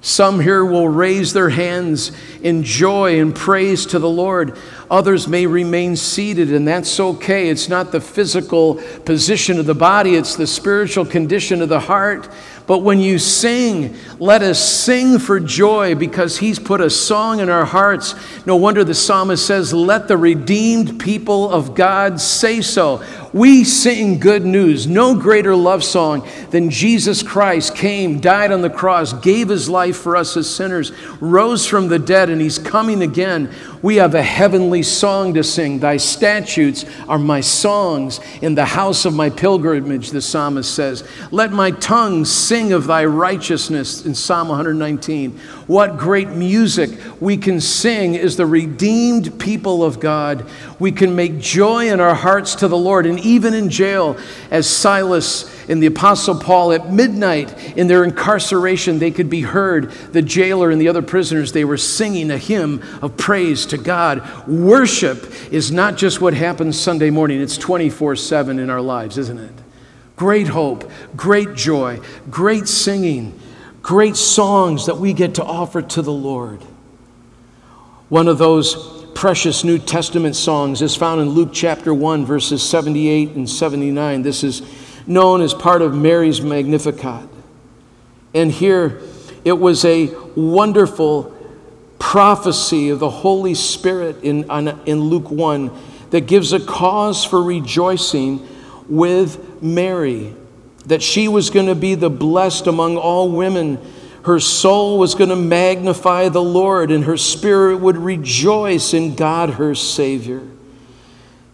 Some here will raise their hands in joy and praise to the Lord. Others may remain seated, and that's okay. It's not the physical position of the body, it's the spiritual condition of the heart. But when you sing, let us sing for joy because He's put a song in our hearts. No wonder the psalmist says, Let the redeemed people of God say so. We sing good news. No greater love song than Jesus Christ came, died on the cross, gave his life for us as sinners, rose from the dead, and he's coming again. We have a heavenly song to sing. Thy statutes are my songs in the house of my pilgrimage, the psalmist says. Let my tongue sing of thy righteousness in Psalm 119. What great music we can sing as the redeemed people of God. We can make joy in our hearts to the Lord. And even in jail, as Silas and the Apostle Paul at midnight in their incarceration, they could be heard, the jailer and the other prisoners, they were singing a hymn of praise to God. Worship is not just what happens Sunday morning, it's 24 7 in our lives, isn't it? Great hope, great joy, great singing great songs that we get to offer to the Lord. One of those precious New Testament songs is found in Luke chapter 1, verses 78 and 79. This is known as part of Mary's Magnificat. And here it was a wonderful prophecy of the Holy Spirit in, in Luke 1 that gives a cause for rejoicing with Mary that she was going to be the blessed among all women. Her soul was going to magnify the Lord, and her spirit would rejoice in God, her Savior.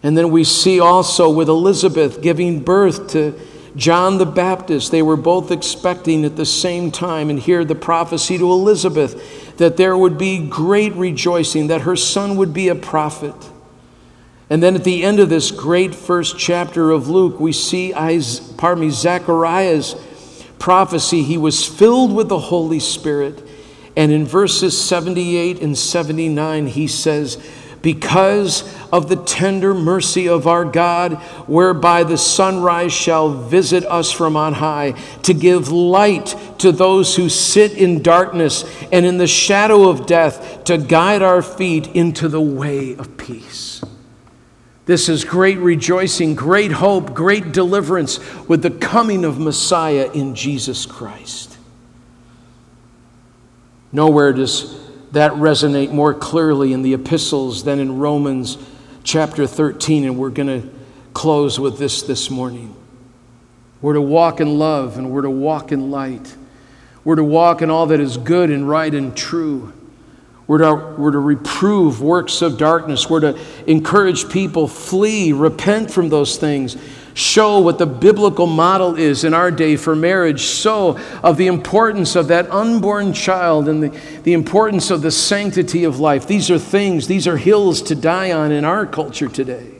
And then we see also with Elizabeth giving birth to John the Baptist. They were both expecting at the same time, and hear the prophecy to Elizabeth that there would be great rejoicing, that her son would be a prophet. And then at the end of this great first chapter of Luke, we see, pardon me, Zechariah's prophecy. He was filled with the Holy Spirit. And in verses 78 and 79, he says, Because of the tender mercy of our God, whereby the sunrise shall visit us from on high, to give light to those who sit in darkness and in the shadow of death, to guide our feet into the way of peace. This is great rejoicing, great hope, great deliverance with the coming of Messiah in Jesus Christ. Nowhere does that resonate more clearly in the epistles than in Romans chapter 13, and we're going to close with this this morning. We're to walk in love and we're to walk in light. We're to walk in all that is good and right and true. We're to, we're to reprove works of darkness. We're to encourage people, flee, repent from those things, show what the biblical model is in our day for marriage, so of the importance of that unborn child and the, the importance of the sanctity of life. These are things, these are hills to die on in our culture today.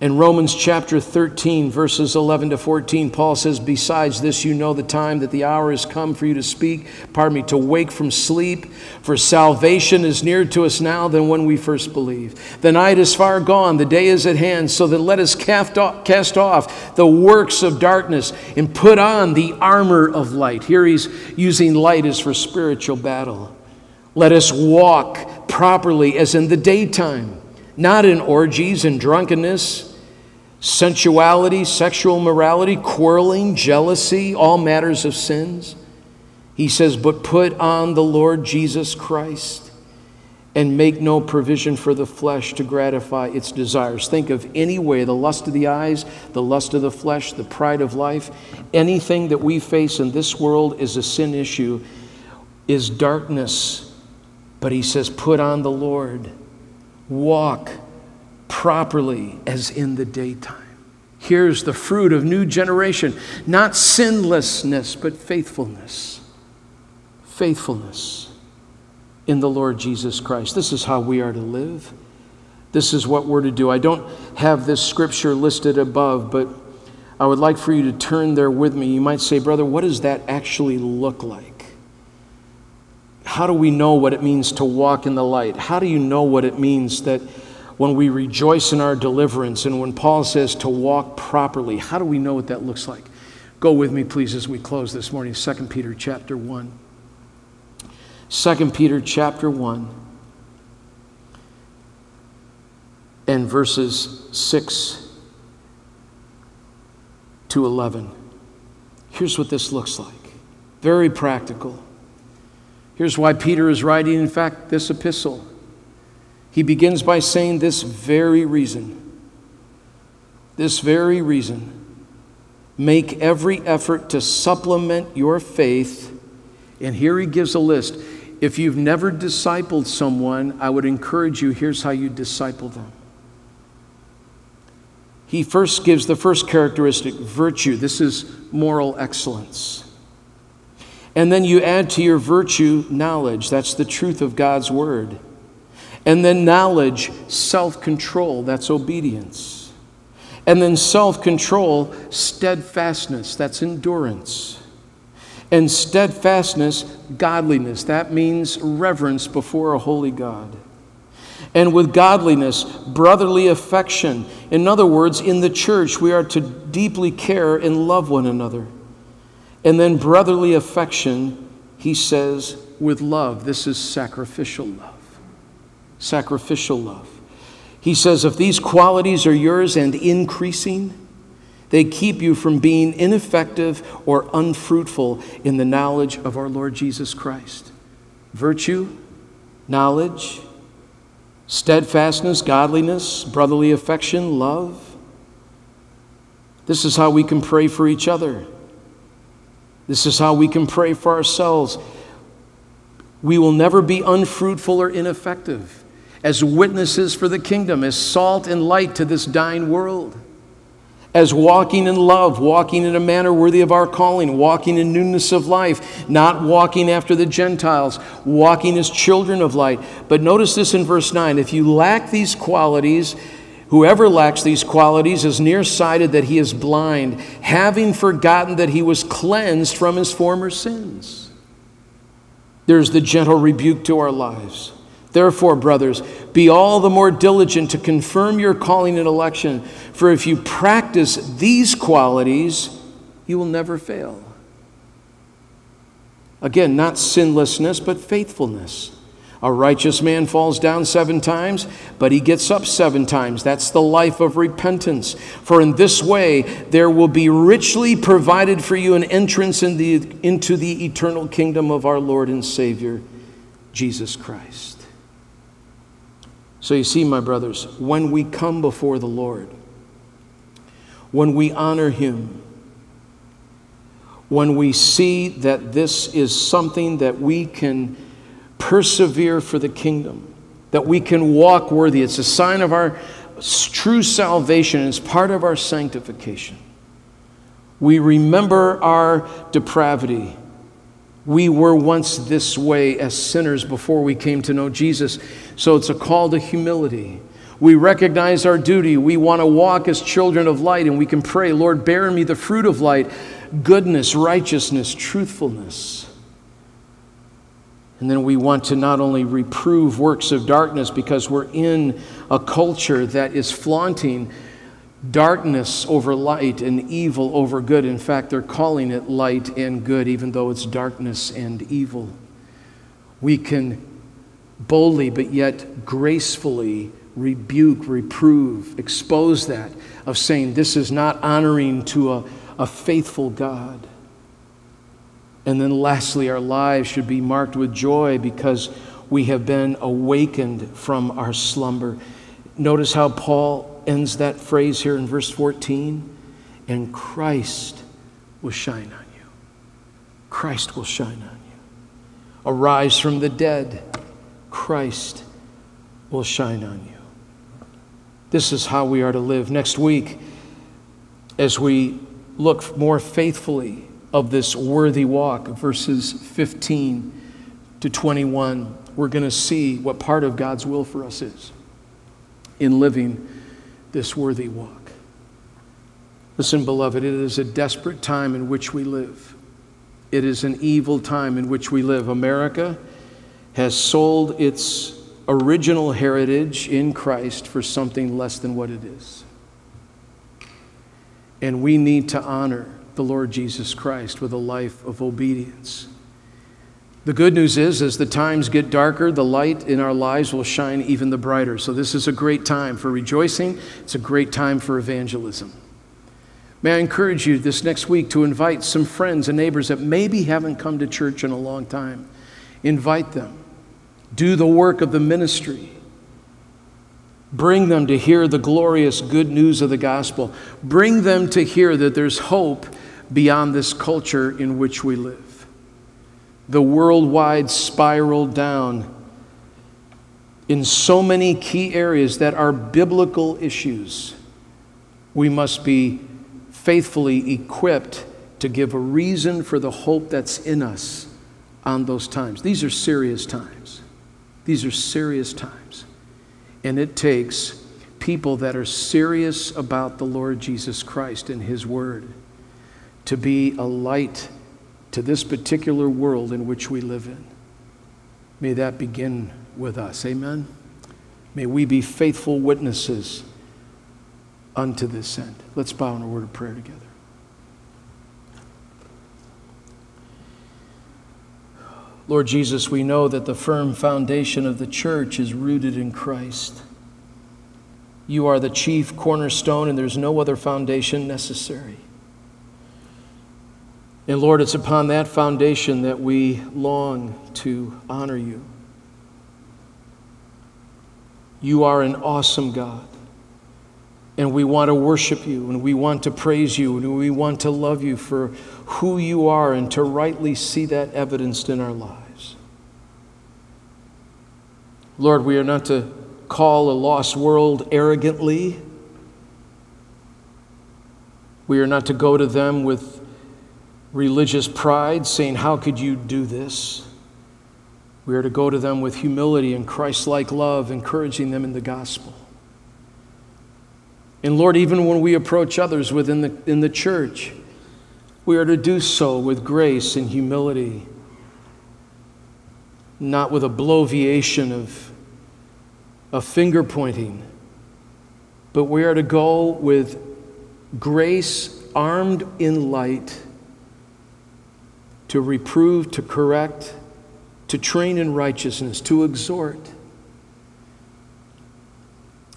In Romans chapter 13, verses 11 to 14, Paul says, Besides this, you know the time that the hour has come for you to speak, pardon me, to wake from sleep, for salvation is nearer to us now than when we first believed. The night is far gone, the day is at hand, so that let us cast off the works of darkness and put on the armor of light. Here he's using light as for spiritual battle. Let us walk properly as in the daytime, not in orgies and drunkenness sensuality, sexual morality, quarreling, jealousy, all matters of sins. He says, But put on the Lord Jesus Christ and make no provision for the flesh to gratify its desires. Think of any way the lust of the eyes, the lust of the flesh, the pride of life, anything that we face in this world is a sin issue, is darkness. But he says, Put on the Lord, walk properly as in the daytime. Here's the fruit of new generation not sinlessness, but faithfulness. Faithfulness in the Lord Jesus Christ. This is how we are to live. This is what we're to do. I don't have this scripture listed above, but I would like for you to turn there with me. You might say, Brother, what does that actually look like? How do we know what it means to walk in the light? How do you know what it means that when we rejoice in our deliverance and when Paul says to walk properly. How do we know what that looks like? Go with me, please, as we close this morning. 2 Peter chapter 1. 2 Peter chapter 1 and verses 6 to 11. Here's what this looks like very practical. Here's why Peter is writing, in fact, this epistle. He begins by saying this very reason. This very reason. Make every effort to supplement your faith. And here he gives a list. If you've never discipled someone, I would encourage you here's how you disciple them. He first gives the first characteristic virtue. This is moral excellence. And then you add to your virtue knowledge. That's the truth of God's word. And then knowledge, self control, that's obedience. And then self control, steadfastness, that's endurance. And steadfastness, godliness, that means reverence before a holy God. And with godliness, brotherly affection. In other words, in the church, we are to deeply care and love one another. And then brotherly affection, he says, with love. This is sacrificial love sacrificial love. He says, if these qualities are yours and increasing, they keep you from being ineffective or unfruitful in the knowledge of our Lord Jesus Christ. Virtue, knowledge, steadfastness, godliness, brotherly affection, love. This is how we can pray for each other. This is how we can pray for ourselves. We will never be unfruitful or ineffective as witnesses for the kingdom, as salt and light to this dying world, as walking in love, walking in a manner worthy of our calling, walking in newness of life, not walking after the Gentiles, walking as children of light. But notice this in verse 9 if you lack these qualities, Whoever lacks these qualities is nearsighted that he is blind, having forgotten that he was cleansed from his former sins. There's the gentle rebuke to our lives. Therefore, brothers, be all the more diligent to confirm your calling and election, for if you practice these qualities, you will never fail. Again, not sinlessness, but faithfulness. A righteous man falls down seven times, but he gets up seven times. That's the life of repentance. For in this way, there will be richly provided for you an entrance in the, into the eternal kingdom of our Lord and Savior, Jesus Christ. So you see, my brothers, when we come before the Lord, when we honor Him, when we see that this is something that we can persevere for the kingdom, that we can walk worthy. It's a sign of our true salvation, it's part of our sanctification. We remember our depravity. We were once this way as sinners before we came to know Jesus. So it's a call to humility. We recognize our duty. We want to walk as children of light, and we can pray, Lord, bear me the fruit of light goodness, righteousness, truthfulness. And then we want to not only reprove works of darkness because we're in a culture that is flaunting darkness over light and evil over good. In fact, they're calling it light and good, even though it's darkness and evil. We can boldly, but yet gracefully rebuke, reprove, expose that of saying this is not honoring to a, a faithful God. And then lastly, our lives should be marked with joy because we have been awakened from our slumber. Notice how Paul ends that phrase here in verse 14 and Christ will shine on you. Christ will shine on you. Arise from the dead. Christ will shine on you. This is how we are to live. Next week, as we look more faithfully of this worthy walk, verses 15 to 21, we're going to see what part of God's will for us is in living this worthy walk. Listen, beloved, it is a desperate time in which we live. It is an evil time in which we live. America has sold its original heritage in Christ for something less than what it is. And we need to honor the Lord Jesus Christ with a life of obedience. The good news is, as the times get darker, the light in our lives will shine even the brighter. So, this is a great time for rejoicing. It's a great time for evangelism. May I encourage you this next week to invite some friends and neighbors that maybe haven't come to church in a long time. Invite them. Do the work of the ministry. Bring them to hear the glorious good news of the gospel. Bring them to hear that there's hope beyond this culture in which we live. The worldwide spiral down in so many key areas that are biblical issues. We must be faithfully equipped to give a reason for the hope that's in us on those times. These are serious times. These are serious times. And it takes people that are serious about the Lord Jesus Christ and His Word to be a light to this particular world in which we live in. May that begin with us. Amen. May we be faithful witnesses unto this end. Let's bow in a word of prayer together. Lord Jesus, we know that the firm foundation of the church is rooted in Christ. You are the chief cornerstone, and there's no other foundation necessary. And Lord, it's upon that foundation that we long to honor you. You are an awesome God. And we want to worship you, and we want to praise you, and we want to love you for who you are, and to rightly see that evidenced in our lives. Lord, we are not to call a lost world arrogantly. We are not to go to them with religious pride, saying, How could you do this? We are to go to them with humility and Christ like love, encouraging them in the gospel. And Lord, even when we approach others within the, in the church, we are to do so with grace and humility, not with a bloviation of, of finger pointing, but we are to go with grace armed in light to reprove, to correct, to train in righteousness, to exhort.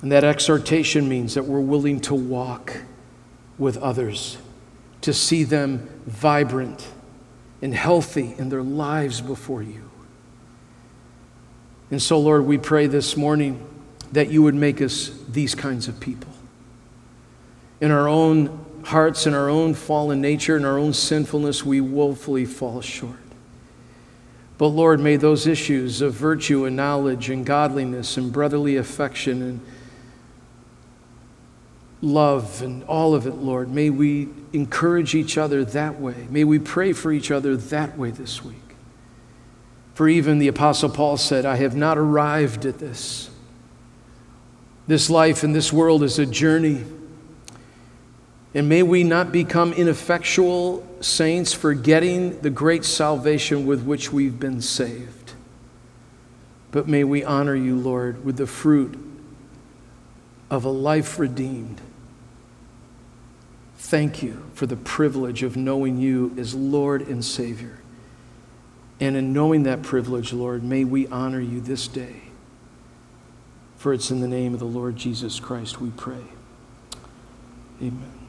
And that exhortation means that we're willing to walk with others, to see them vibrant and healthy in their lives before you. And so, Lord, we pray this morning that you would make us these kinds of people. In our own hearts, and our own fallen nature, and our own sinfulness, we woefully fall short. But Lord, may those issues of virtue and knowledge and godliness and brotherly affection and love and all of it, Lord, may we encourage each other that way. May we pray for each other that way this week. For even the Apostle Paul said, I have not arrived at this. This life in this world is a journey. And may we not become ineffectual saints, forgetting the great salvation with which we've been saved. But may we honor you, Lord, with the fruit of a life redeemed. Thank you for the privilege of knowing you as Lord and Savior. And in knowing that privilege, Lord, may we honor you this day. For it's in the name of the Lord Jesus Christ we pray. Amen.